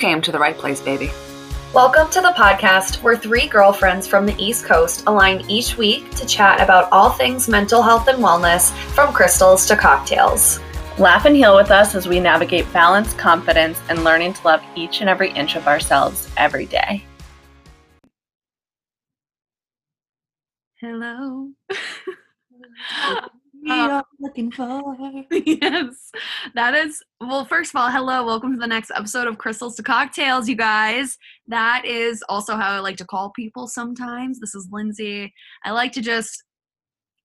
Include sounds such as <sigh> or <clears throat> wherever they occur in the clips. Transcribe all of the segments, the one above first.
came to the right place, baby. Welcome to the podcast where three girlfriends from the East Coast align each week to chat about all things mental health and wellness, from crystals to cocktails. Laugh and heal with us as we navigate balance, confidence, and learning to love each and every inch of ourselves every day. Hello. <laughs> we are looking for. <laughs> yes, that is. Well, first of all, hello, welcome to the next episode of Crystals to Cocktails, you guys. That is also how I like to call people sometimes. This is Lindsay. I like to just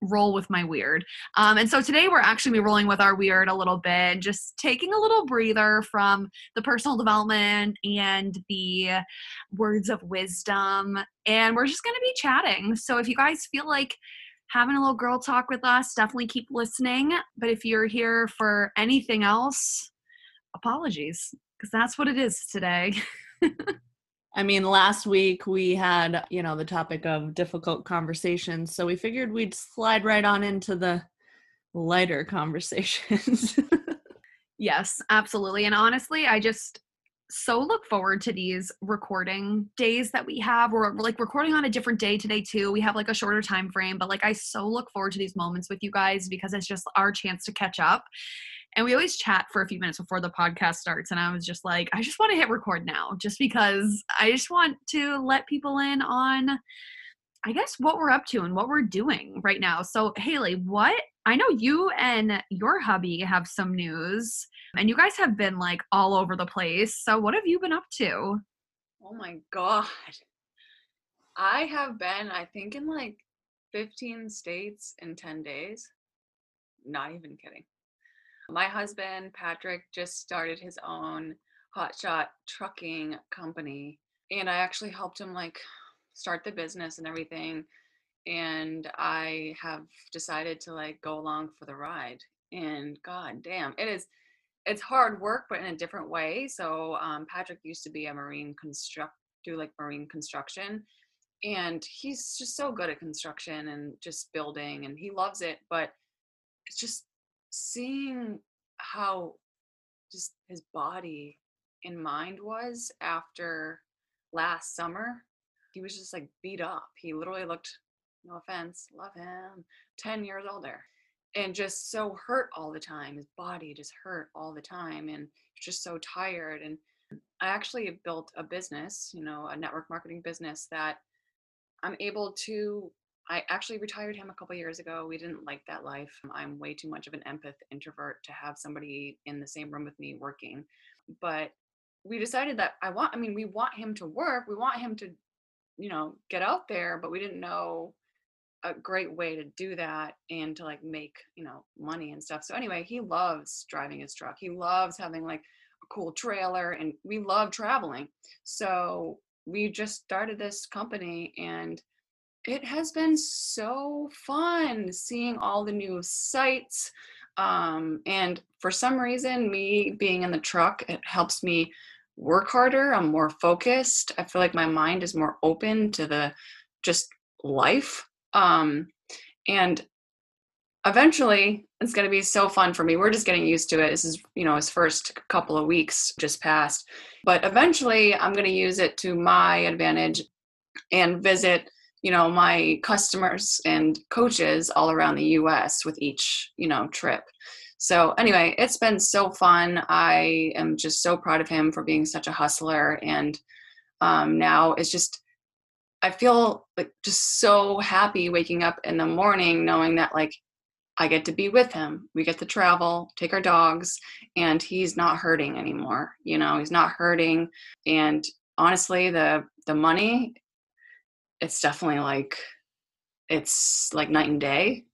roll with my weird. Um, and so today we're actually be rolling with our weird a little bit, just taking a little breather from the personal development and the words of wisdom. And we're just going to be chatting. So if you guys feel like having a little girl talk with us, definitely keep listening. But if you're here for anything else, apologies, because that's what it is today. <laughs> I mean, last week we had, you know, the topic of difficult conversations. So we figured we'd slide right on into the lighter <laughs> conversations. yes, absolutely. And honestly, I just so look forward to these recording days that we have. We're, like recording on a different day today too. We have like a shorter time frame, but like I so look forward to these moments with you guys because it's just our chance to catch up. And we always chat for a few minutes before the podcast starts. And I was just like, I just want to hit record now, just because I just want to let people in on I guess what we're up to and what we're doing right now. So, Haley, what I know you and your hubby have some news, and you guys have been like all over the place. So, what have you been up to? Oh my God. I have been, I think, in like 15 states in 10 days. Not even kidding. My husband, Patrick, just started his own hotshot trucking company. And I actually helped him like start the business and everything and i have decided to like go along for the ride and god damn it is it's hard work but in a different way so um, patrick used to be a marine construct do like marine construction and he's just so good at construction and just building and he loves it but it's just seeing how just his body and mind was after last summer he was just like beat up. He literally looked, no offense, love him, 10 years older and just so hurt all the time. His body just hurt all the time and just so tired. And I actually built a business, you know, a network marketing business that I'm able to. I actually retired him a couple years ago. We didn't like that life. I'm way too much of an empath introvert to have somebody in the same room with me working. But we decided that I want, I mean, we want him to work. We want him to you know get out there but we didn't know a great way to do that and to like make you know money and stuff. So anyway he loves driving his truck. He loves having like a cool trailer and we love traveling. So we just started this company and it has been so fun seeing all the new sights um, and for some reason me being in the truck it helps me work harder i'm more focused i feel like my mind is more open to the just life um and eventually it's going to be so fun for me we're just getting used to it this is you know his first couple of weeks just passed but eventually i'm going to use it to my advantage and visit you know my customers and coaches all around the us with each you know trip so anyway, it's been so fun. I am just so proud of him for being such a hustler, and um, now it's just I feel like just so happy waking up in the morning knowing that like I get to be with him. We get to travel, take our dogs, and he's not hurting anymore. You know, he's not hurting. And honestly, the the money, it's definitely like it's like night and day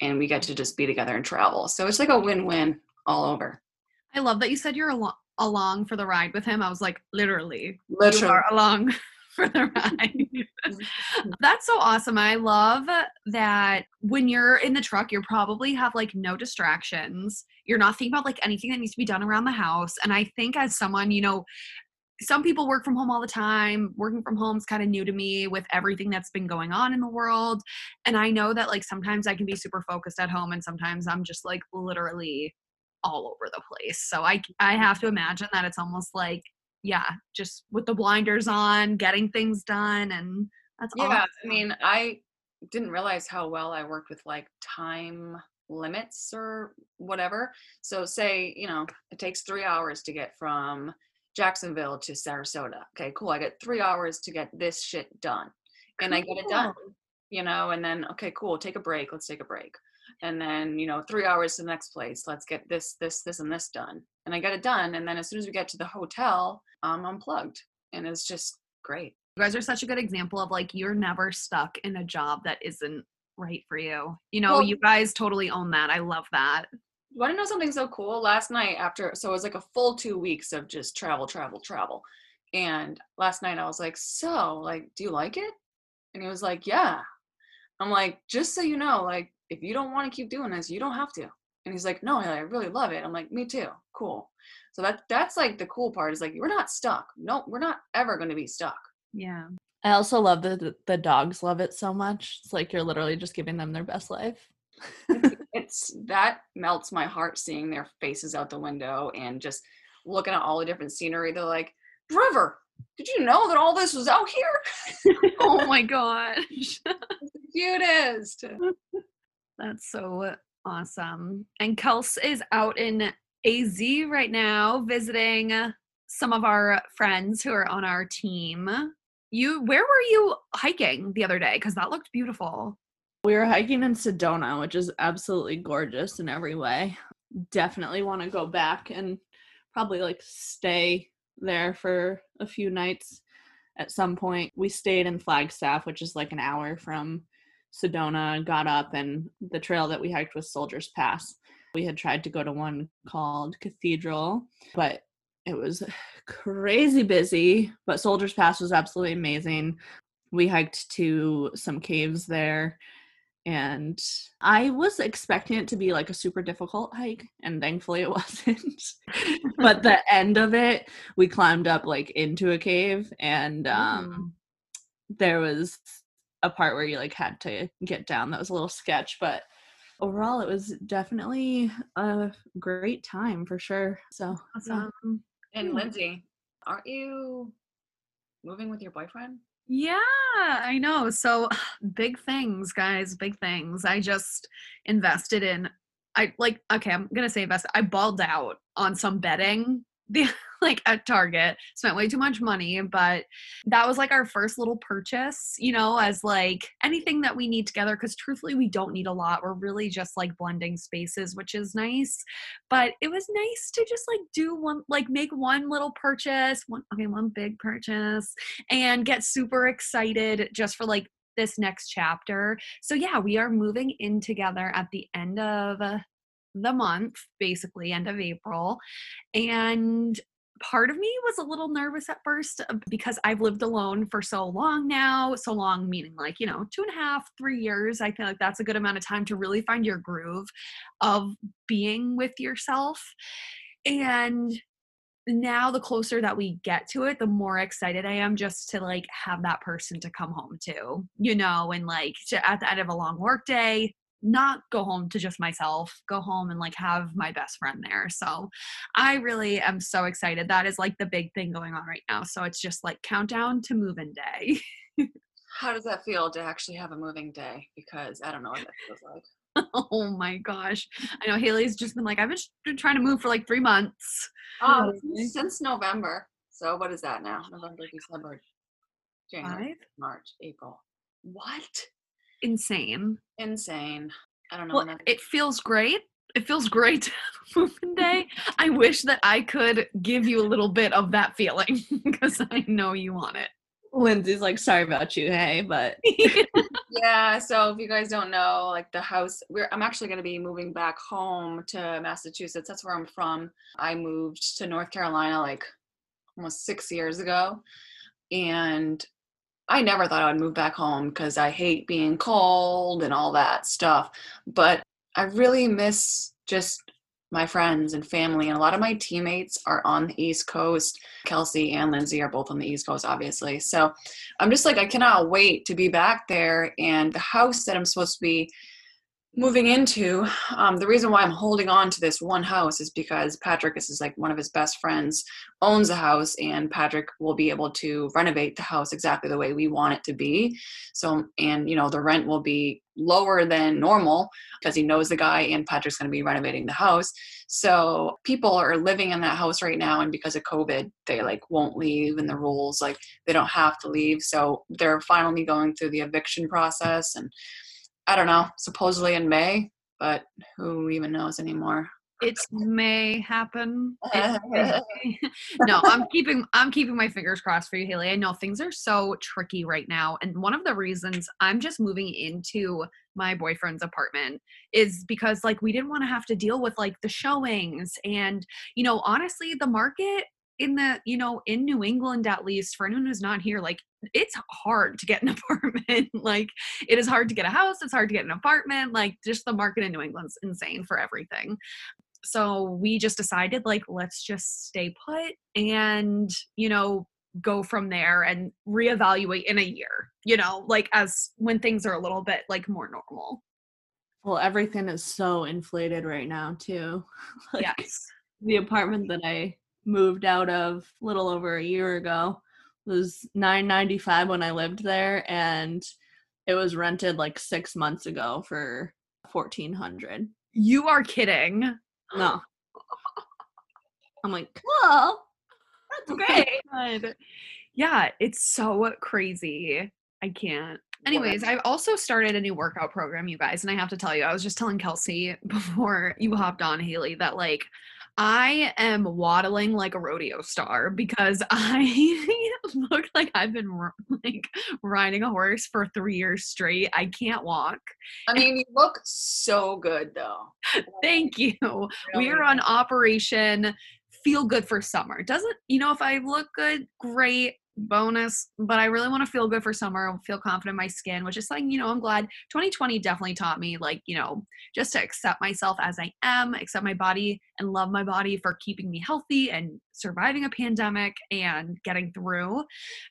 and we get to just be together and travel. So it's like a win-win all over. I love that you said you're al- along for the ride with him. I was like, literally, literally. you are along <laughs> for the ride. <laughs> That's so awesome. I love that when you're in the truck, you probably have like no distractions. You're not thinking about like anything that needs to be done around the house. And I think as someone, you know, some people work from home all the time. Working from home is kind of new to me with everything that's been going on in the world. And I know that like sometimes I can be super focused at home and sometimes I'm just like literally all over the place. So I I mm. have to imagine that it's almost like yeah, just with the blinders on, getting things done and that's Yeah, awesome. I mean, I didn't realize how well I worked with like time limits or whatever. So say, you know, it takes 3 hours to get from Jacksonville to Sarasota. Okay, cool. I got 3 hours to get this shit done. And I get it done. You know, and then okay, cool, take a break. Let's take a break. And then, you know, 3 hours to the next place. Let's get this this this and this done. And I get it done and then as soon as we get to the hotel, I'm unplugged. And it's just great. You guys are such a good example of like you're never stuck in a job that isn't right for you. You know, Well- you guys totally own that. I love that. Want to know something so cool? Last night, after, so it was like a full two weeks of just travel, travel, travel. And last night I was like, So, like, do you like it? And he was like, Yeah. I'm like, Just so you know, like, if you don't want to keep doing this, you don't have to. And he's like, No, I really love it. I'm like, Me too. Cool. So that that's like the cool part is like, we're not stuck. No, we're not ever going to be stuck. Yeah. I also love that the dogs love it so much. It's like you're literally just giving them their best life. It's that melts my heart seeing their faces out the window and just looking at all the different scenery. They're like, River, did you know that all this was out here? <laughs> oh my <laughs> gosh. The cutest. <laughs> That's so awesome. And Kels is out in AZ right now visiting some of our friends who are on our team. You where were you hiking the other day? Because that looked beautiful. We were hiking in Sedona, which is absolutely gorgeous in every way. Definitely want to go back and probably like stay there for a few nights at some point. We stayed in Flagstaff, which is like an hour from Sedona, got up, and the trail that we hiked was Soldiers Pass. We had tried to go to one called Cathedral, but it was crazy busy. But Soldiers Pass was absolutely amazing. We hiked to some caves there and I was expecting it to be like a super difficult hike, and thankfully it <laughs> wasn't. but the <laughs> end of it, we climbed up like into a cave, and um, there was a part where you like had to get down. That was a little sketch, but overall, it was definitely a great time for sure. So. Awesome. And Hmm. Lindsay, aren't you moving with your boyfriend? Yeah, I know. So <sighs> big things, guys, big things. I just invested in I like okay, I'm gonna say invest. I balled out on some bedding the <laughs> like at Target. Spent way too much money, but that was like our first little purchase, you know, as like anything that we need together because truthfully we don't need a lot. We're really just like blending spaces, which is nice. But it was nice to just like do one like make one little purchase, one okay, one big purchase and get super excited just for like this next chapter. So yeah, we are moving in together at the end of the month, basically end of April. And part of me was a little nervous at first uh, because I've lived alone for so long now. So long, meaning like, you know, two and a half, three years. I feel like that's a good amount of time to really find your groove of being with yourself. And now the closer that we get to it the more excited i am just to like have that person to come home to you know and like to, at the end of a long work day not go home to just myself go home and like have my best friend there so i really am so excited that is like the big thing going on right now so it's just like countdown to move-in day <laughs> How does that feel to actually have a moving day? Because I don't know what that feels like. <laughs> oh my gosh i know haley's just been like i've been trying to move for like three months <laughs> Um, since November. So what is that now? November, December, January, five March, April. What? Insane Insane. I don't know. Well, that- it feels great. It feels great to have a moving day. I wish that I could give you a little bit of that feeling <laughs> because I know you want it. Lindsay's like, sorry about you, hey, but <laughs> yeah. So if you guys don't know, like the house, we're I'm actually going to be moving back home to Massachusetts. That's where I'm from. I moved to North Carolina like almost six years ago, and I never thought I would move back home because I hate being cold and all that stuff. But I really miss just my friends and family. And a lot of my teammates are on the East Coast. Kelsey and Lindsay are both on the East Coast, obviously. So I'm just like, I cannot wait to be back there. And the house that I'm supposed to be moving into um, the reason why i'm holding on to this one house is because patrick this is like one of his best friends owns a house and patrick will be able to renovate the house exactly the way we want it to be. So and you know the rent will be lower than normal because he knows the guy and patrick's going to be renovating the house. So people are living in that house right now and because of covid they like won't leave and the rules like they don't have to leave. So they're finally going through the eviction process and I don't know, supposedly in May, but who even knows anymore? It may happen. May. <laughs> no, I'm keeping I'm keeping my fingers crossed for you, Haley. I know things are so tricky right now, and one of the reasons I'm just moving into my boyfriend's apartment is because like we didn't want to have to deal with like the showings and you know honestly the market in the you know in new england at least for anyone who's not here like it's hard to get an <laughs> apartment like it is hard to get a house it's hard to get an apartment like just the market in new england's insane for everything. So we just decided like let's just stay put and you know go from there and reevaluate in a year you know like as when things are a little bit like more normal. Well everything is so inflated right now too. <laughs> Like, yes. the apartment that i moved out of a little over a year ago. It was 995 when i lived there and it was rented like six months ago for 1400 you are kidding. No. <laughs> I'm like well that's great <laughs> yeah it's so crazy. I can't Anyways, I've also started a new workout program, you guys, and I have to tell you, I was just telling Kelsey <laughs> before you hopped on, Haley, that like I am waddling like a rodeo star because <laughs> I look like I've been like riding a horse for three years straight. I can't walk. I mean, you look so good though. <laughs> Thank you. Really we are on Operation Feel Good for Summer. Doesn't, you know, if I look good, great bonus but i really want to feel good for summer and feel confident in my skin which is like you know i'm glad 2020 definitely taught me like you know just to accept myself as i am accept my body and love my body for keeping me healthy and surviving a pandemic and getting through.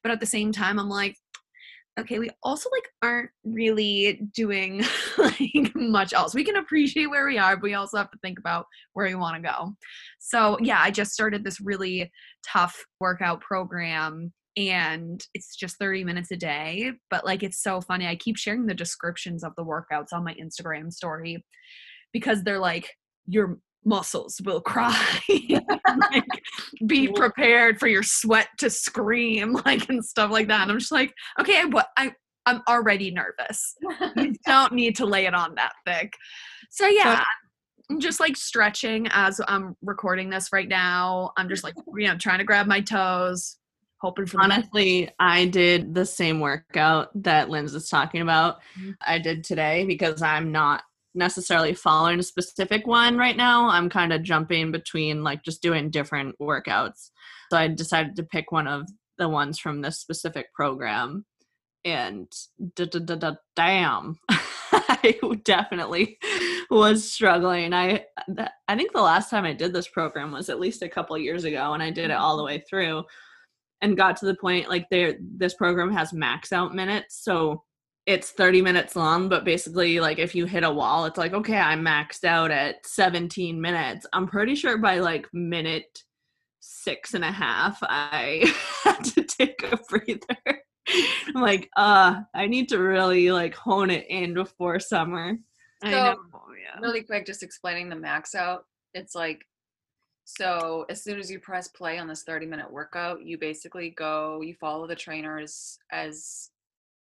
But at the same time i'm like okay we also like aren't really doing <laughs> like much else. We can appreciate where we are but we also have to think about where we want to go. So yeah i just started this really tough workout program and it's just 30 minutes a day but like it's so funny i keep sharing the descriptions of the workouts on my instagram story because they're like your muscles will <laughs> cry like, be prepared for your sweat to scream <laughs> like and stuff like that and i'm just like okay what i i'm already nervous. You <laughs> don't need to lay it on that thick. So yeah I'm just like stretching as I'm recording this right now. I'm just like, you know, trying to grab my toes, hoping for honestly i did the same workout that Linz is talking about. Mm-hmm. i did today because i'm not necessarily following a specific one right now. I'm kind of jumping between like just doing different workouts. So i decided to pick one of the ones from this specific program and damn <laughs> i definitely was struggling. I i think the last time i did this program was at least a couple years ago and i did it all the way through and got to the point like there this program has max out minutes so it's 30 minutes long but basically like if you hit a wall it's like okay i'm maxed out at 17 minutes. I'm pretty sure by like minute six and a half i <laughs> had to take a breather. I'm like uh i need to really like hone it in before summer. So, yeah. really quick just explaining the max out it's like so as soon as you press play on this 30 minute workout, you basically go, you follow the trainers as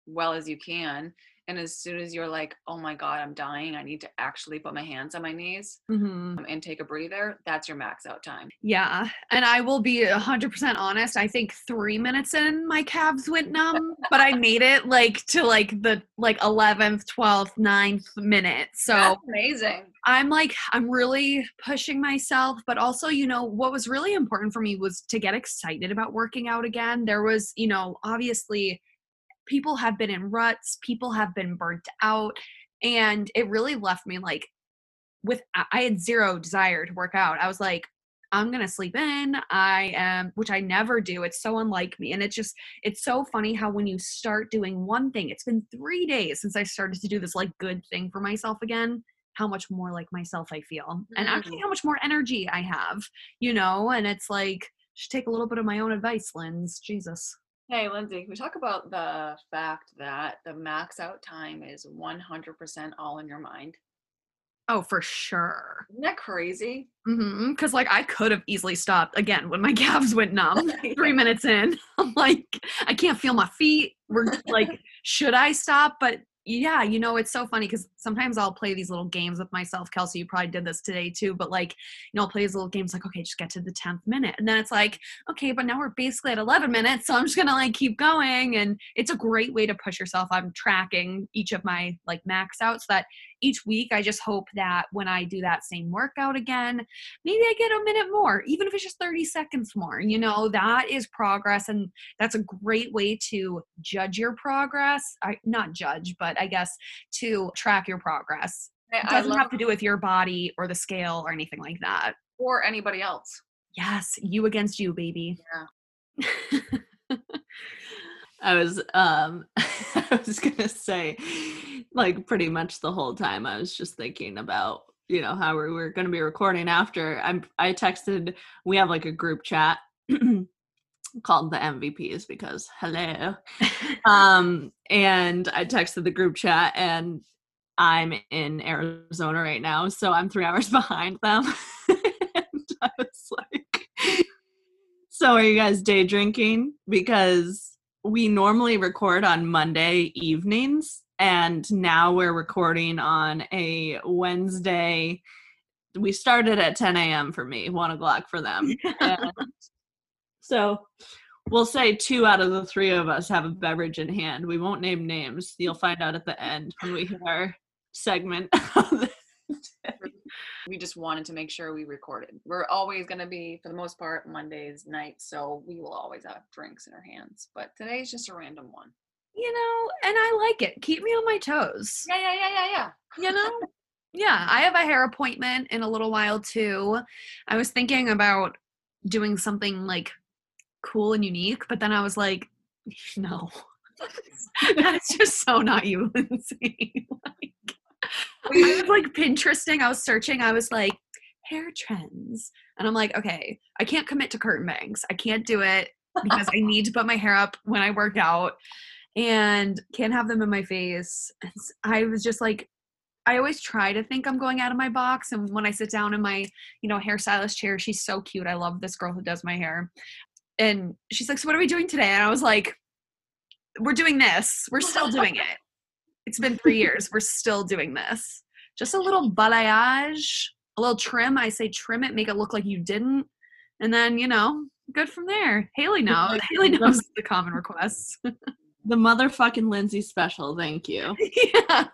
well as you can and as soon as you're like oh my god i'm dying i need to actually put my hands on my knees mm-hmm. and take a breather that's your max out time. Yeah and i will be 100% honest i think three minutes in my calves went numb but i made it like to like the like 11th 12th 9th minute so that's amazing. I'm like i'm really pushing myself but also you know what was really important for me was to get excited about working out again. There was you know obviously people have been in ruts, people have been burnt out, and it really left me like with I had zero desire to work out. I was like, I'm gonna sleep in. I am, which I never do. It's so unlike me. And it's just, it's so funny how when you start doing one thing, it's been three days since I started to do this like good thing for myself again, how much more like myself I feel. And mm-hmm. actually how much more energy I have, you know? And it's like, just take a little bit of my own advice, Linz. Jesus. Hey, Lindsay, can we talk about the fact that the max out time is 100% all in your mind? Oh, for sure. Isn't that crazy? Mm-hmm. Because like I could have easily stopped again when my <laughs> calves went numb. <laughs> Three minutes in, <laughs> I'm like, I can't feel my feet. We're like, should I stop? But yeah, you know, it's so funny because sometimes I'll play these little games with myself. Kelsey, you probably did this today too, but like, you know, I'll play these little games like, okay, just get to the 10th minute. And then it's like, okay, but now we're basically at 11 minutes. So I'm just going to like keep going. And it's a great way to push yourself. I'm tracking each of my like max out so that each week I just hope that when I do that same workout again, maybe I get a minute more, even if it's just 30 seconds more. You know, that is progress. And that's a great way to judge your progress. I, not judge, but I guess to track your progress. It doesn't love- have to do with your body or the scale or anything like that. or anybody else. Yes, you against you, baby. <laughs> I was um <laughs> I was gonna say like pretty much the whole time I was just thinking about you know how we were gonna be recording after. I'm I texted we have like a group chat <clears throat> called the MVPs because hello. <laughs> Um and I texted the group chat and I'm in Arizona right now so I'm three <laughs> hours behind them. And I was like so are you guys day drinking? Because we normally record on Monday evenings, and now we're recording on a Wednesday. We started at 10 a.m. for me, one o'clock for them. <laughs> And so we'll say two out of the three of us have a beverage in hand. We won't name names. You'll find out at the end when we hit our segment. We just wanted to make sure we recorded. We're always going to be, for the most part, Mondays night, so we will always have drinks in our hands. But today's just a random one. you know, and I like it. Keep me on my toes. Yeah, yeah, yeah, yeah, yeah. you know yeah i have a hair appointment in a little while too i was thinking about doing something like cool and unique but then i was like <laughs> no <laughs> <laughs> that's just so not you lindsay like, i was like pinteresting i was searching i was like hair trends and i'm like okay i can't commit to curtain bangs i can't do it because i need to put my hair up when i work out and can't have them in my face And i was just like I always try to think I'm going out of my box. And when I sit down in my, you know, hairstylist chair, she's so cute. I love this girl who does my hair. And she's like, So what are we doing today? And I was like, We're doing this. We're still doing it. It's been three years. We're still doing this. Just a little balayage, a little trim. I say trim it, make it look like you didn't. And then, you know, good from there. Haley knows. Haley knows the common requests. the motherfucking Lindsay special. Thank you. <laughs> yeah.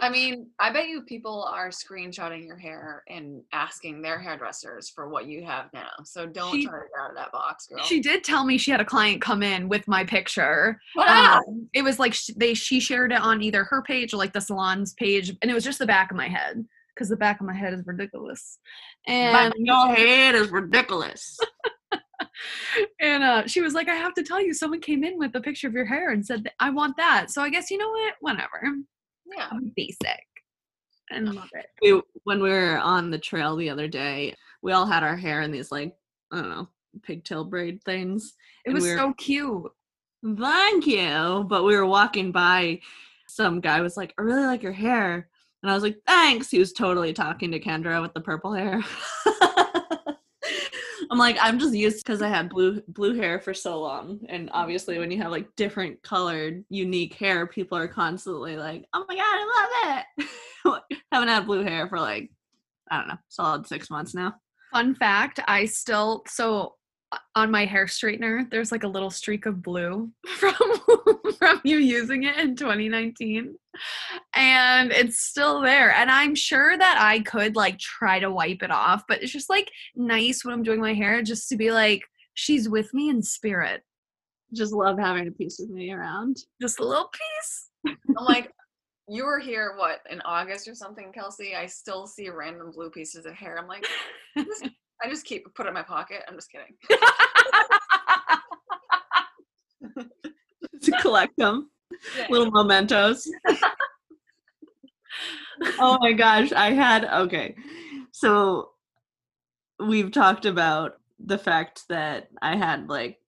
I mean, I bet you people are screenshotting your hair and asking their hairdressers for what you have now. So don't She- try to get out of that box, girl. She did tell me she had a client come in with my picture. Wow. Um, it was like sh- they she shared it on either her page or like the salon's page, and it was just the back of my head because the back of my head is ridiculous. And your head is ridiculous. <laughs> and uh, she was like, "I have to tell you, someone came in with a picture of your hair and said I want that." So I guess you know what, whatever. Yeah. Basic and love it. we, when we were on the trail the other day, we all had our hair in these like I don't know pigtail braid things. It was we're- so cute. Thank you. But we were walking by, some guy was like, "I really like your hair," and I was like, "Thanks." He was totally talking to Kendra with the purple hair. <laughs> I'm like, I'm just used because I had blue blue hair for so long, and obviously, when you have like different colored, unique hair, people are constantly like, "Oh my god, I love it." <laughs> Haven't had blue hair for like, I don't know, solid six months now. Fun fact, I still so on my hair straightener, there's like a little streak of blue <laughs> from <laughs> from you using it in 2019. And it's still there. And I'm sure that I could like try to wipe it off, but it's just like nice when I'm doing my hair just to be like she's with me in spirit. Just love having a piece of me around. Just a little piece. I'm like, you were here, what, in August or something, Kelsey? I still see random blue pieces of hair. I'm like, this, I just keep put it in my pocket. I'm just kidding. <laughs> <laughs> to collect them, Yeah. little mementos. oh my gosh, I had okay. So we've talked about the fact that I had like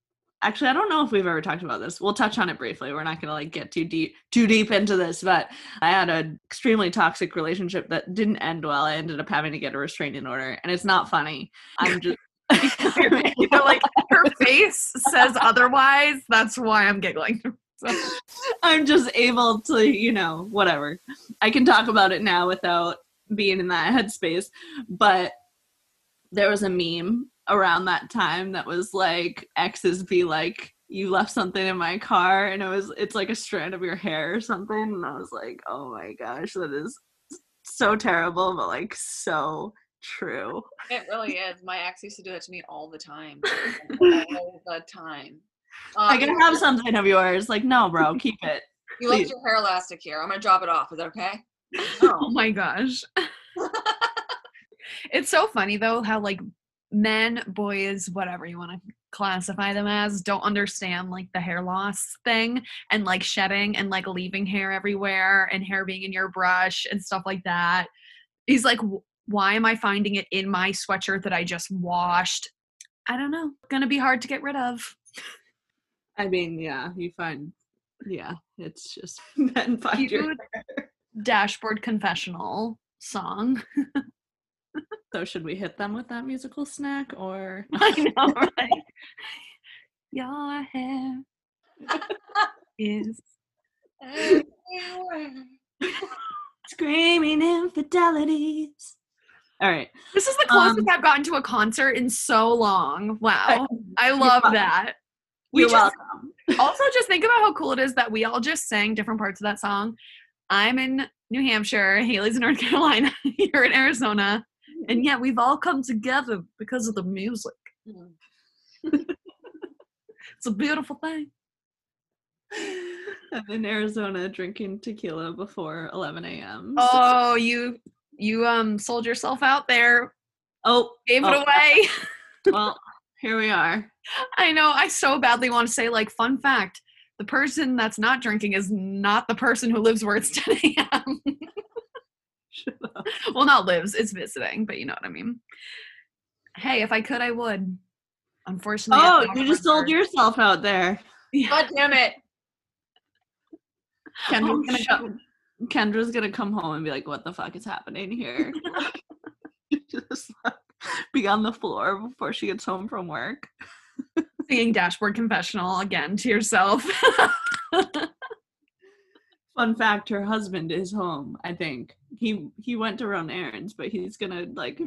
actually I don't know if we've ever talked about this. We'll touch on it briefly. We're not going to like get too deep too deep into this, but I had an extremely toxic relationship that didn't end well. I ended up having to get a restraining order and it's not funny. I'm just <laughs> <laughs> you know, like her face says otherwise. That's why I'm giggling. <laughs> So- I'm just able to, you know, whatever. I can talk about it now without being in that headspace. But there was a meme around that time that was like exes be like, you left something in my car and it was it's like a strand of your hair or something. And I was like, oh my gosh, that is so terrible, but like so true. It really is. My ex used to do that to me all the time. <laughs> all the time. I Um, can have something of yours. Like, no, bro, keep it. You left please. your hair elastic here. I'm gonna drop it off. Is that okay? <laughs> oh my gosh. <laughs> it's so funny though how like men, boys, whatever you want to classify them as, don't understand like the hair loss thing and like shedding and like leaving hair everywhere and hair being in your brush and stuff like that. He's like, why am I finding it in my sweatshirt that I just washed? I don't know. Gonna be hard to get rid of. I mean, yeah, you find, yeah, it's just <laughs> men find your. Cute dashboard confessional song. <laughs> So should we hit them with that musical snack or? <laughs> I know, <laughs> right? Your hair is <laughs> Screaming infidelities. All right. this is the closest Um, I've gotten to a concert in so long. Wow. I love that. We You're just welcome. also just think about how cool it is that we all just sang different parts of that song. I'm in New Hampshire, Haley's in North Carolina, you're in Arizona, and yet we've all come together because of the music. Mm. <laughs> It's a beautiful thing. <laughs> I'm in Arizona drinking tequila before 11 a.m. so- Oh, you you um sold yourself out there, oh, gave it oh, away. <laughs> well, here we are. I know. I so badly want to say, like, fun fact: the person that's not drinking is not the person who lives where it's 10 a.m. Shut <laughs> up. well, not lives; it's visiting, but you know what I mean. Hey, if I could, I would. Unfortunately, Oh, don't you just sold yourself out there. Yeah. God damn it. Kendra's, Oh, gonna come, Kendra's gonna come home and be like, "What the fuck is happening here?" <laughs> <laughs> just like, be on the floor before she gets home from work. singing dashboard confessional again to yourself. Fun fact: her husband is home. I think he he went to run errands, but he's gonna like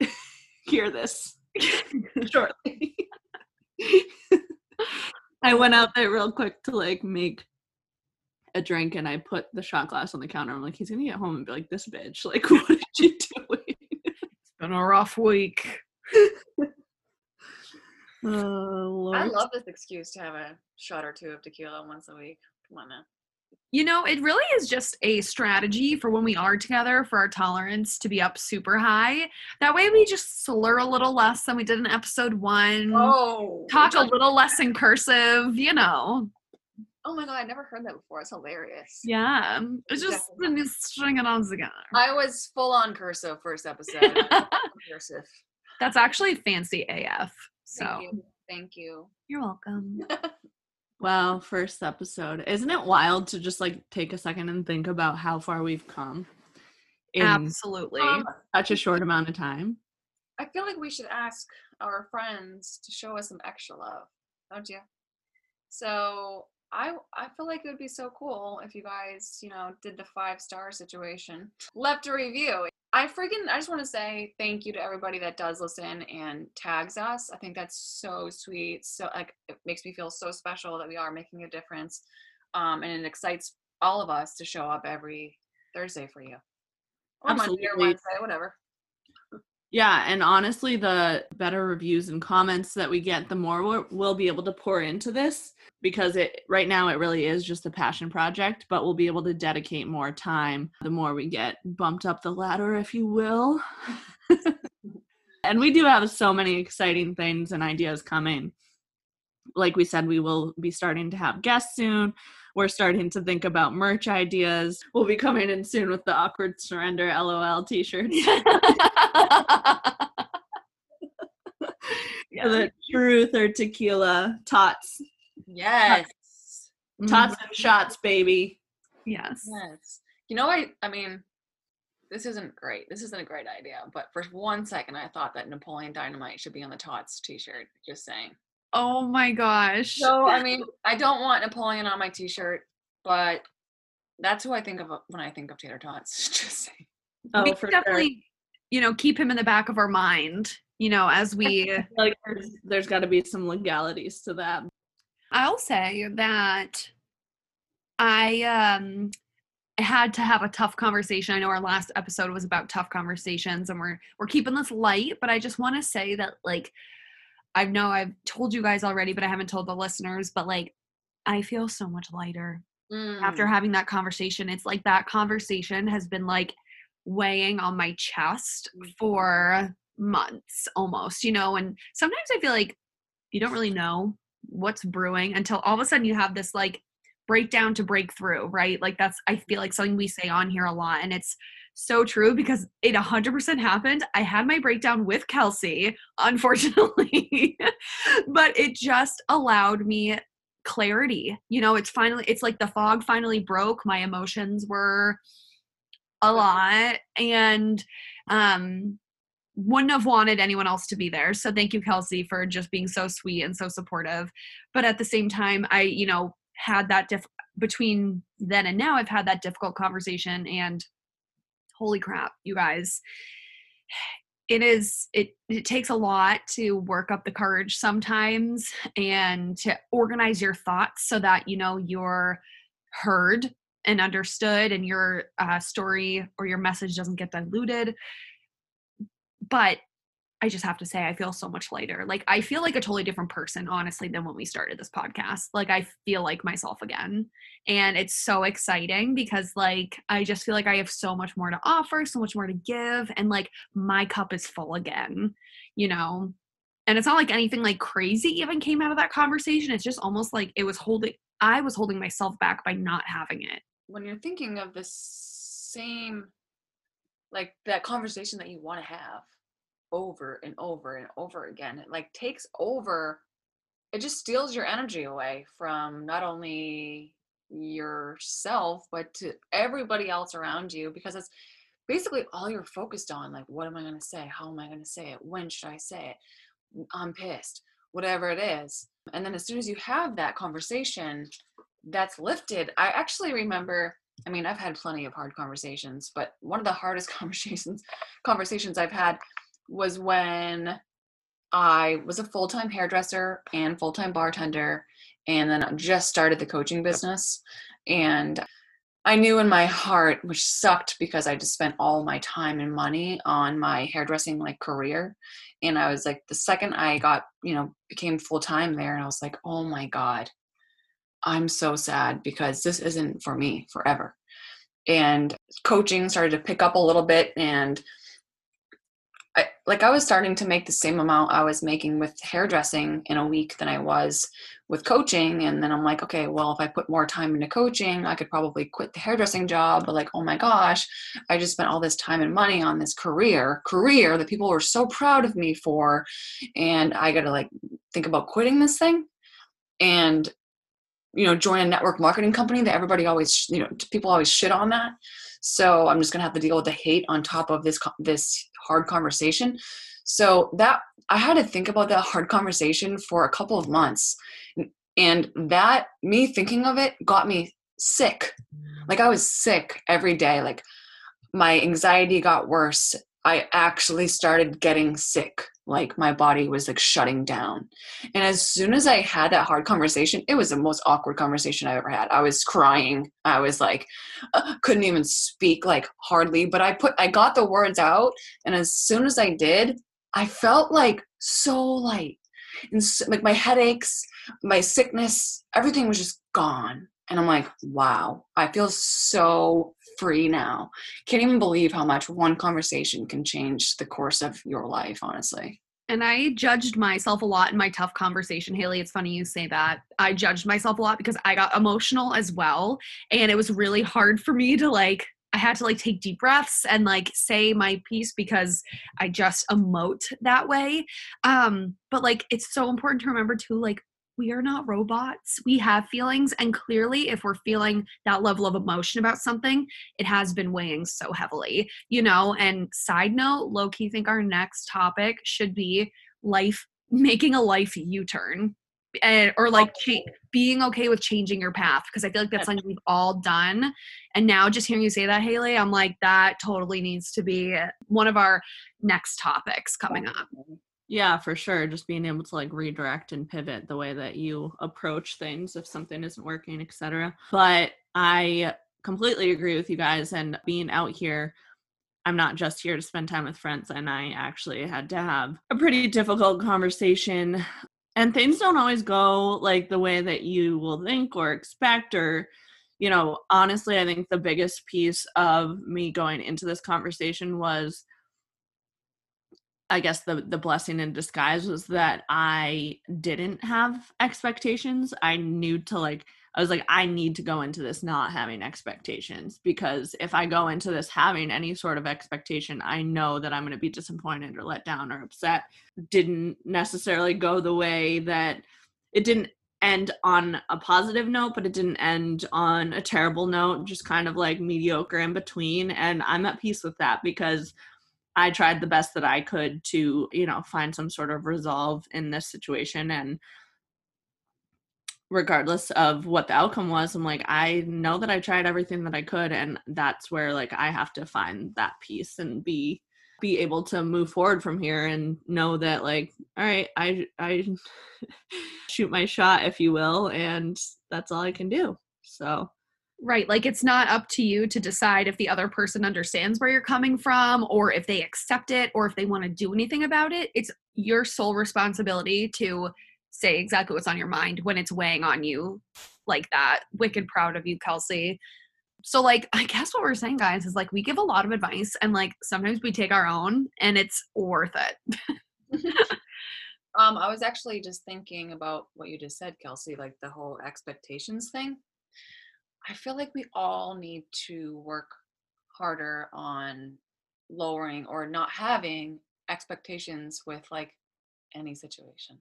<laughs> hear this <laughs> shortly. <laughs> I went out there real quick to like make a drink, and I put the shot glass on the counter. I'm like, he's gonna get home and be like, "This bitch, like, what did you doing?" It's been a rough week. Oh Lord. I love this excuse to have a shot or two of tequila once a week. Come on now. You know, it really is just a strategy for when we are together for our tolerance to be up super high. That way we just slur a little less than we did in episode one. Oh. Talk a little less in cursive, you know. Oh my god, I never heard that before. It's hilarious. Yeah. Um, it's just when you string it on together. I was full on cursive first episode. <laughs> cursive. That's actually fancy AF. So Thank you. Thank you. you're welcome. <laughs> Wow, first episode. Isn't it wild to just like take a second and think about how far we've come in Absolutely. Um, such a short amount of time? I feel like we should ask our friends to show us some extra love, don't you? So I I feel like it would be so cool if you guys, you know, did the five star situation, left a review. I freaking I just want to say thank you to everybody that does listen and tags us. I think that's so sweet. So like it makes me feel so special that we are making a difference, um, and it excites all of us to show up every Thursday for you, or Monday or Absolutely. Wednesday, whatever. Yeah, and honestly, the better reviews and comments that we get, the more we'll be able to pour into this because it right now it really is just a passion project, but we'll be able to dedicate more time the more we get bumped up the ladder, if you will. And we do have so many exciting things and ideas coming. Like we said, we will be starting to have guests soon. We're starting to think about merch ideas. We'll be coming in soon with the awkward surrender LOL t-shirts. <laughs> Yeah. the truth or tequila tots. Yes. Tots mm-hmm. and shots, baby. Yes. Yes. You know, I I mean, this isn't great. This isn't a great idea. But for one second, I thought that Napoleon Dynamite should be on the Tots T-shirt. Just saying. Oh my gosh. So I mean, <laughs> I don't want Napoleon on my T-shirt, but that's who I think of uh, when I think of Tater Tots. <laughs> Just saying. Oh, we for can sure. definitely, you know, keep him in the back of our mind, you know, as we Like there's, there's got to be some legalities to that. I'll say that I um had to have a tough conversation. I know our last episode was about tough conversations and we're we're keeping this light, but I just want to say that like I know I've told you guys already, but I haven't told the listeners, but like I feel so much lighter after Mm. having that conversation. It's like that conversation has been like weighing on my chest Mhm. for months almost, you know, and sometimes I feel like you don't really know what's brewing until all of a sudden you have this like breakdown to breakthrough, right? Like that's I feel like something we say on here a lot and it's so true because it 100% happened. I had my breakdown with Kelsey, unfortunately, <laughs> but it just allowed me clarity. You know, it's finally it's like the fog finally broke. My emotions were a lot and um wouldn't have wanted anyone else to be there. So thank you, Kelsey, for just being so sweet and so supportive. But at the same time, I, you know, had that diff between then and now, I've had that difficult conversation and holy crap, you guys. It is it it takes a lot to work up the courage sometimes and to organize your thoughts so that you know you're heard and understood and your uh, story or your message doesn't get diluted but I just have to say, I feel so much lighter. Like, I feel like a totally different person, honestly, than when we started this podcast. Like, I feel like myself again. And it's so exciting because, like, I just feel like I have so much more to offer, so much more to give. And, like, my cup is full again, you know? And it's not like anything like crazy even came out of that conversation. It's just almost like it was holding, I was holding myself back by not having it. when you're thinking of the same like that conversation that you want to have over and over and over again it like takes over it just steals your energy away from not only yourself but to everybody else around you because it's basically all you're focused on like what am i going to say? How am i going to say it? When should i say it? I'm pissed. Whatever it is. And then as soon as you have that conversation that's lifted i actually remember i mean i've had plenty of hard conversations but one of the hardest <laughs> conversations conversations i've had was when i was a full-time hairdresser and full-time bartender and then I just started the coaching business and i knew in my heart which sucked because i just spent all my time and money on my hairdressing like career and i was like the second i got you know became full-time there and i was like oh my god I'm so sad because this isn't for me forever. And coaching started to pick up a little bit and I, like I was starting to make the same amount I was making with hairdressing in a week than I was with coaching. And then I'm like okay well if I put more time into coaching I could probably quit the hairdressing job. But like oh my gosh I just spent all this time and money on this career career that people were so proud of me for. And I got to like think about quitting this thing and you know join a network marketing company that everybody always you know people always shit on that so i'm just going to have to deal with the hate on top of this this hard conversation. So that i had to think about that <laughs> hard conversation for a couple of months. And that me thinking of it got me sick. Like i was sick every day. Like my anxiety got worse. I actually started getting sick like my body was like shutting down and as soon as I had that hard conversation, it was the most awkward conversation I've ever had. I was crying. I was like, uh, couldn't even speak, like hardly. But I put, I got the words out, and as soon as I did, I felt like so light, and so, like my headaches, my sickness, everything was just gone. And I'm like, wow, I feel so free now. Can't even believe how much one conversation can change the course of your life, honestly. And I judged myself a lot in my tough conversation, Haley. It's funny you say that. I judged myself a lot because I got emotional as well. And it was really hard for me to like, I had to like take deep breaths and like say my piece because I just emote that way. Um, but like, it's so important to remember too, like, we are not robots. We have feelings. And clearly, if we're feeling that level of emotion about something, it has been weighing so heavily, you know? And side note, low key think our next topic should be life, making a life U turn. And, eh, or like cha- being okay with changing your path because I feel like that's something we've all done. And now, just hearing you say that, Haley, I'm like, that totally needs to be one of our next topics coming up. Yeah, for sure. Just being able to like redirect and pivot the way that you approach things if something isn't working, etc. But I completely agree with you guys and being out here I'm not just here to spend time with friends and I actually had to have a pretty difficult conversation and things don't always go like the way that you will think or expect or you know, honestly, I think the biggest piece of me going into this conversation was I guess the the blessing in disguise was that I didn't have expectations. I knew to like I was like I need to go into this not having expectations because if I go into this having any sort of expectation, I know that I'm going to be disappointed or let down or upset. Didn't necessarily go the way that it didn't end on a positive note, but it didn't end on a terrible note, just kind of like mediocre in between and I'm at peace with that because I tried the best that I could to, you know, find some sort of resolve in this situation. And regardless of what the outcome was, I'm like, I know that I tried everything that I could. And that's where like I have to find that peace and be be able to move forward from here and know that like all right i i <laughs> shoot my shot if you will and that's all i can do so Right. Like it's not up to you to decide if the other person understands where you're coming from or if they accept it or if they want to do anything about it. It's your sole responsibility to say exactly what's on your mind when it's weighing on you like that. Wicked proud of you, Kelsey. So, like, <laughs> I guess what we're saying, guys, is like we give a lot of advice and like sometimes we take our own and it's worth it. <laughs> um, I was actually just thinking about what you just said, Kelsey, like the whole expectations thing. I feel like we all need to work harder on lowering or not having expectations with like any situation.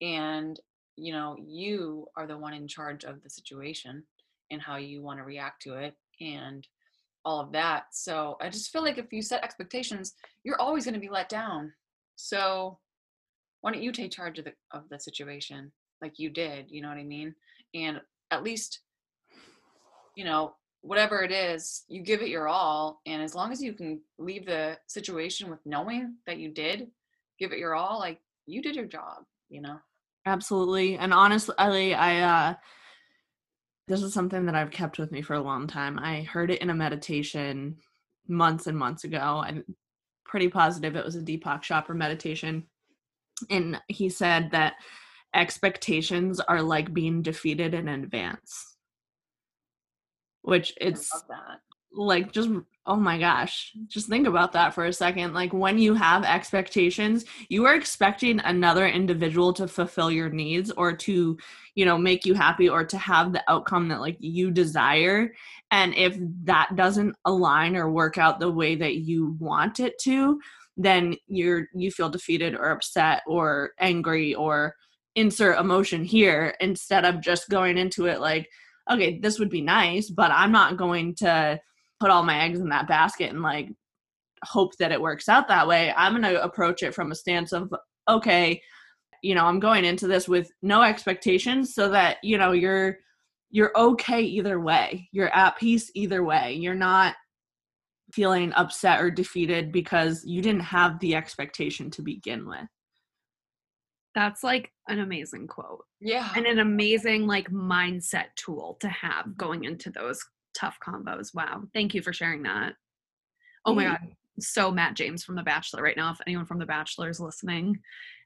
And you know, you are the one in charge of the situation and how you want to react to it and all of that. So I just feel like if you set expectations, you're always going to be let down. So why don't you take charge of the of the situation like you did, you know what I mean? And at least you know, whatever it is, you give it your all. And as long as you can leave the situation with knowing that you did give it your all, like you did your job, you know? Absolutely. And honestly, I, uh, this is something that I've kept with me for a long time. I heard it in a meditation months and months ago. I'm pretty positive it was a Deepak Chopra meditation. And he said that expectations are like being defeated in advance which it's like just oh my gosh just think about that for a second like when you have expectations you are expecting another individual to fulfill your needs or to you know make you happy or to have the outcome that like you desire and if that doesn't align or work out the way that you want it to then you're you feel defeated or upset or angry or insert emotion here instead of just going into it like okay, this would be nice, but I'm not going to put all my eggs in that basket and like hope that it works out that way. I'm going to approach it from a stance of, okay, you know, I'm going into this with no expectations so that, you know, you're you're okay either way. You're at peace either way. You're not feeling upset or defeated because you didn't have the expectation to begin with. That's like an amazing quote. Yeah. And an amazing like mindset tool to have mm-hmm. going into those tough combos. Wow. Thank you for sharing that. Oh my God. Mm. So Matt James from The Bachelor right now. If anyone from The Bachelor is listening,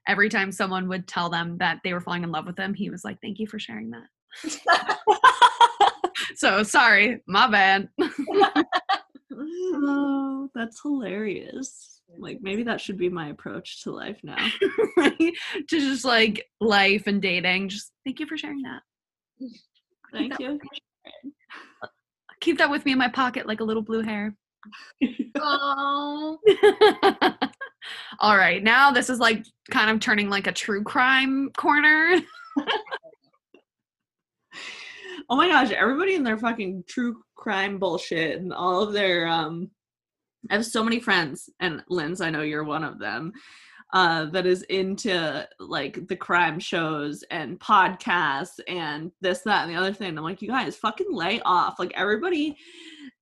every time someone would tell them that they were falling in love with him, he was like, Thank you for sharing that. <laughs> so sorry, my bad. <laughs> <laughs> oh, that's hilarious. Like maybe that should be my approach to life now. <laughs> right? To just like life and dating. Just thank you for sharing that. <laughs> Thank you. Keep that with me in my pocket like a little blue hair. <laughs> Oh. All right, now this is like kind of turning like a true crime corner. Oh my gosh, everybody in their fucking true crime bullshit and all of their um I have so many friends and Linz, I know you're one of them. Uh, that is into like the crime shows and podcasts and this, that, and the other thing. I'm like, you guys fucking lay off. Like everybody,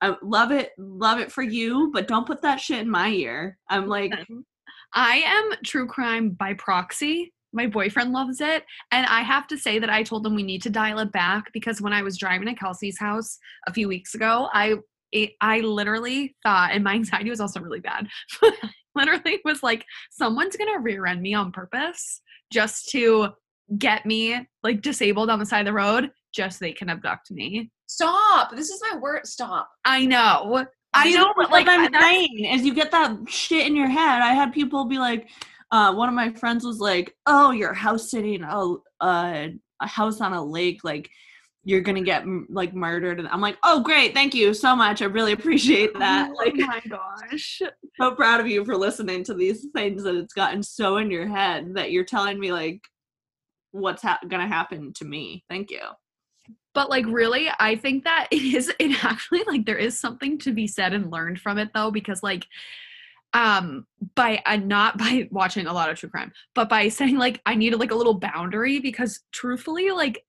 I love it, love it for you, but don't put that shit in my ear. I'm like, <laughs> I am true crime by proxy. My boyfriend loves it. And I have to say that I told him we need to dial it back because when I was driving to Kelsey's house a few weeks ago, I it, I literally thought, and my anxiety was also really bad, <laughs> but I literally was like, someone's gonna rear end me on purpose just to get me like disabled on the side of the road just so they can abduct me. Stop. This is my word. Stop. I know. I know, but like I'm saying is you get that shit in your head. I had people be like, uh, one of my friends was like, "Oh, you're house sitting a a, a house on a lake, like you're gonna get like murdered." And I'm like, "Oh, great, thank you so much. I really appreciate that. oh Like, my <laughs> gosh. so proud of you for listening to these things that it's gotten so in your head that you're telling me like what's ha- gonna happen to me. Thank you." But like really, I think that <laughs> it is it actually like there is something to be said and learned from it though, because like um by uh, not by <laughs> watching a lot of true crime, but by saying like I needed like a little boundary because truthfully, like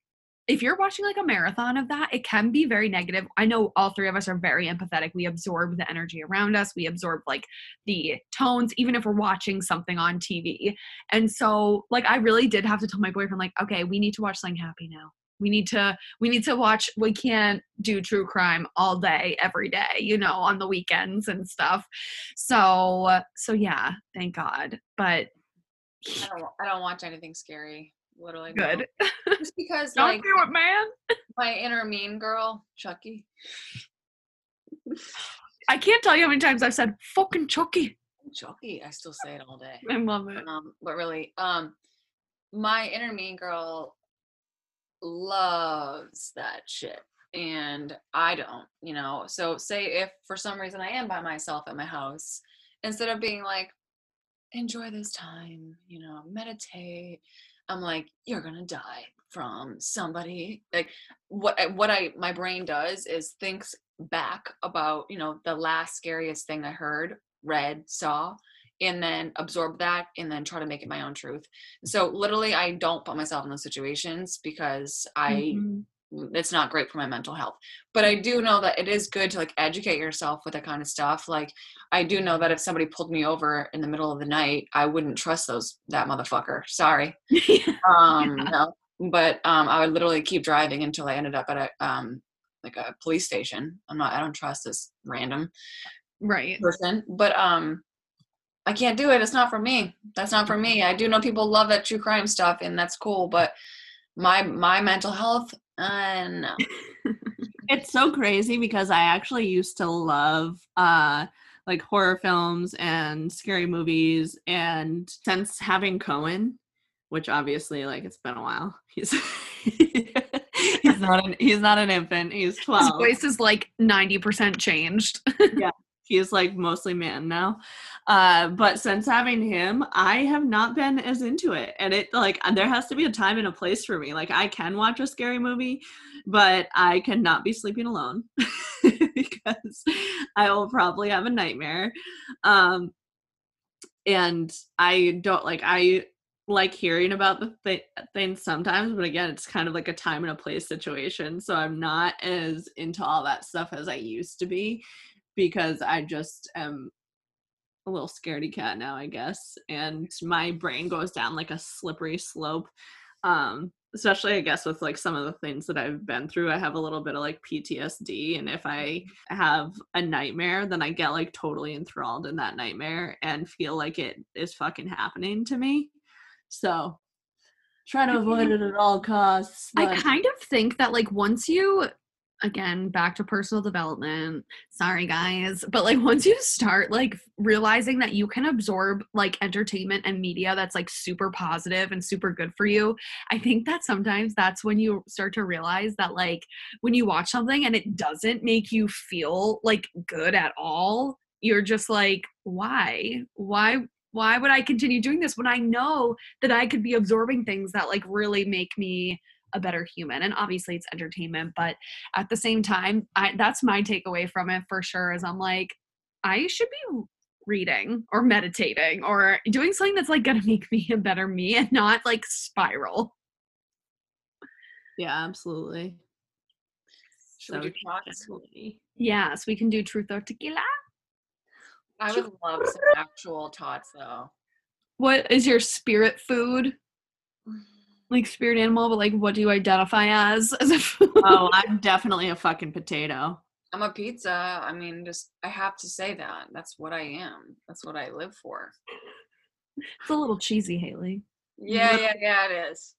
if you're watching like a marathon of that, it can be very negative. I know all three of us are very empathetic. We absorb the energy around us. We absorb like the tones, even if we're watching something on TV. And so, like, I really did have to tell my boyfriend, like, okay, we need to watch something happy now. We need to, we need to watch. We can't do true crime all day, every day, you know, on the weekends and stuff. So, so yeah, thank God. But I don't. I don't watch anything scary. Literally. good. Just because, <laughs> Don't like, do it, man. my inner mean girl, Chucky. I can't tell you how many times I've said fucking Chucky. Chucky. I still say it all day. I love it. Um, but really, um, my inner mean girl loves that shit. And I don't, you know. So say if for some reason I am by myself at my house, instead of being like, enjoy this time, you know, meditate, I'm like, you're gonna die from somebody. Like what what I my brain does is thinks back about, you know, the last scariest thing I heard, read, saw, and then absorb that and then try to make it my own truth. So literally I don't put myself in those situations because I Mhm. It's not great for my mental health. But I do know that it is good to like educate yourself with that kind of stuff. Like I do know that if somebody pulled me over in the middle of the night, I wouldn't trust those that motherfucker. Sorry. <laughs> Um no. But um I would literally keep driving until I ended up at a um like a police station. I'm not I don't trust this random right. person. But um I can't do it. It's not for me. That's not for me. I do know people love that true crime stuff and that's cool, but my my mental health, uh no. <laughs> it's so crazy because I actually used to love uh like horror films and scary movies and since having Cohen, which obviously like it's been a while. <laughs> He's he's not an he's not an infant. He's twelve. His voice is like 90% changed. <laughs> He's like mostly man now. Uh but since having him, I have not been as into it. And it like there has to be a time and a place for me. Like I can watch a scary movie, but I cannot be sleeping alone <laughs> because I will probably have a nightmare. Um, and I don't like I like hearing about the th- things sometimes, but again, it's kind of like a time and a place situation. So I'm not as into all that stuff as I used to be because I just am a little scaredy cat now, I guess. And my brain goes down like a slippery slope. Um, especially I guess with like some of the things that I've been through. I have a little bit of like PTSD. And if I have a nightmare, then I get like totally enthralled in that nightmare and feel like it is fucking happening to me. So Try to avoid it at all costs. I kind of think that like once you again back to personal development. Sorry guys but like once you start like realizing that you can absorb like entertainment and media that's like super positive and super good for you i think that sometimes that's when you start to realize that like when you watch something and it doesn't make you feel like good at all you're just like why? Why why would i continue doing this when i know that i could be absorbing things that like really make me a better human and obviously it's entertainment but at the same time i that's my takeaway from it for sure is i'm like i should be reading or meditating or doing something that's like gonna <laughs> make me a better me and not like spiral Yeah, absolutely. Should we do shots? yes we can do truth or tequila I would love some actual tots though. what is your spirit food mm. Like spirit animal but like what do you identify as <laughs> as a food Oh, I'm definitely a fucking potato. I'm a pizza. I mean, just I have to say that. That's what I am. That's what I live for. it's a little cheesy haley Yeah, yeah, yeah, it is.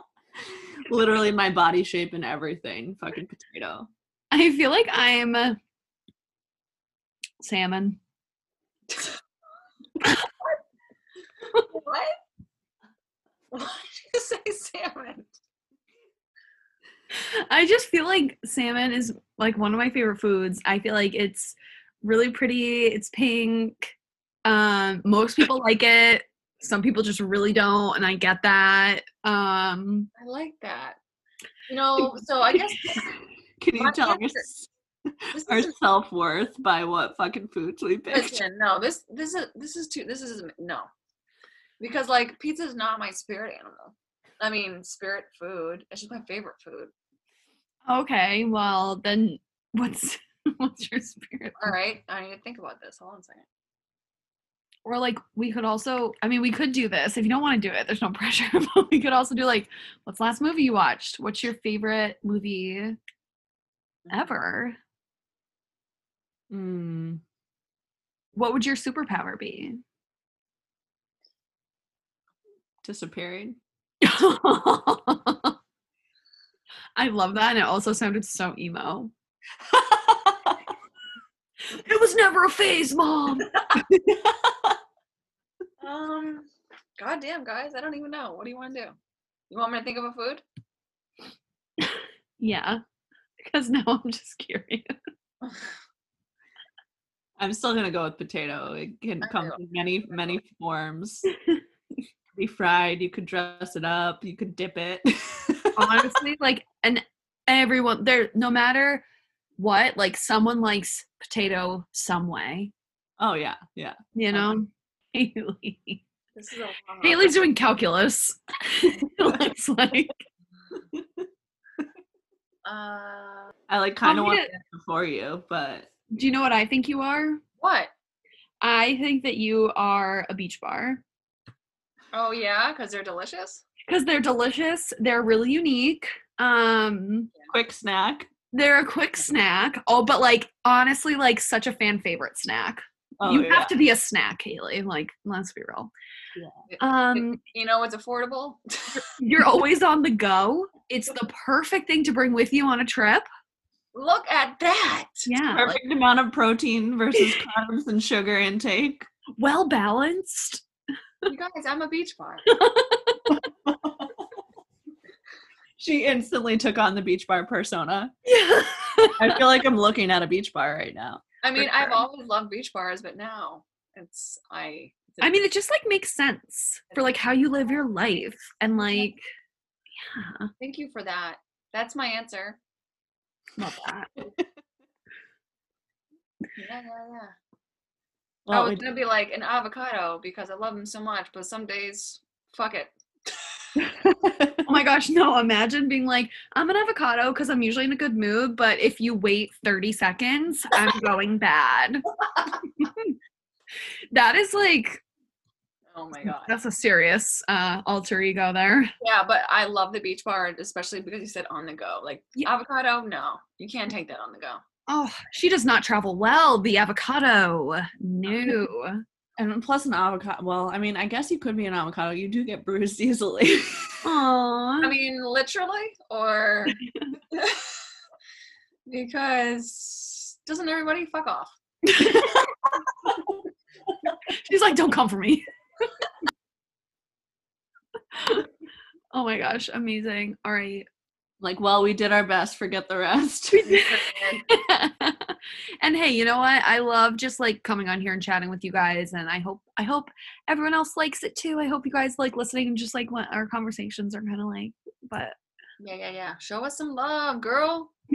<laughs> Literally my body shape and everything. Fucking potato. i feel like i'm uh, salmon <laughs> what? Why <laughs> say salmon? I just feel like salmon is like one of my favorite foods. I feel like it's really pretty. It's pink. Um, most people <laughs> like it. Some people just really don't, and I get that. Um, I like that. You know, so I guess <laughs> Can you tell us our self worth by what fucking foods we picked? listen, no, this this is this is too this is no. Because like pizza is not my spirit animal. I mean, spirit food. It's just my favorite food. okay, well then, <laughs> what's what's your spirit? All right, I need to think about this. Hold on a second. Or like we could also. I mean, we could do this if you don't want to do it. There's no <laughs> pressure. But we could also do like, what's the last movie you watched? What's your favorite movie ever? Mm. What would your superpower be? Disappearing. I love that. And it also sounded so emo. <laughs> It was never a phase, mom. <laughs> Um, goddamn, guys, I don't even know. What do you want to do? You want me to think of a food? <laughs> yeah. Because now I'm just curious. I'm still gonna go with potato. It can I come in many, many forms. Be fried, you could dress it up, you could dip it. <laughs> Honestly, like, and everyone there, no matter what, like, someone likes potato some way, oh yeah, yeah. you know? <laughs> Haley. This is a long Haley's doing calculus. <laughs> Looks like. Uh, I like kind of me want to- it before you, but Do you know what I think you are? what? I think that you are a beach bar. Oh yeah, because they're delicious. because they're delicious. They're really unique. Um, quick snack. they're a quick snack. Oh, but like honestly, like such a fan favorite snack. Oh, you yeah. have to be a snack, Haley. Like, let's be real. Yeah. Um, You know it's affordable? you're always on the go. It's the perfect thing to bring with you on a trip. Look at that. Yeah, like, Perfect amount of protein versus <laughs> carbs and sugar intake. well balanced. You guys, I'm a beach bar. <laughs> She instantly took on the beach bar persona. Yeah. I feel like I'm looking at a beach bar right now. I mean, I've sure. always loved beach bars, but now it's I. it's a- I mean, it just like makes sense for like how you live your life and like, yeah, thank you for that. That's my answer. love that. <laughs> Yeah, yeah, yeah. I was gonna be like an avocado because I love them so much, but some days, fuck it. <laughs> Oh my gosh, no, imagine being like, I'm an avocado because I'm usually in a good mood, but if you wait 30 seconds, I'm going bad. <laughs> <laughs> that is like, Oh my god. that's a serious uh, alter ego there. Yeah, but I love the beach bar, especially because you said on the go. Like Yeah. avocado, no, you can't take that on the go. Oh, she does not travel well, the avocado. No. And plus an avocado. Well, I mean, I guess you could be an avocado. You do get bruised <laughs> easily. Aww. I mean, literally, or <laughs> because doesn't everybody fuck off? <laughs> She's like, don't come for me. oh my gosh, amazing. All right. Like, well, we did our best. Forget the rest. <laughs> and hey, you know what? I love just like coming on here and chatting with you guys and I hope I hope everyone else likes it too. I hope you guys like listening and just like what our conversations are kind of like. But Yeah, yeah, yeah. Show us some love, girl. <laughs>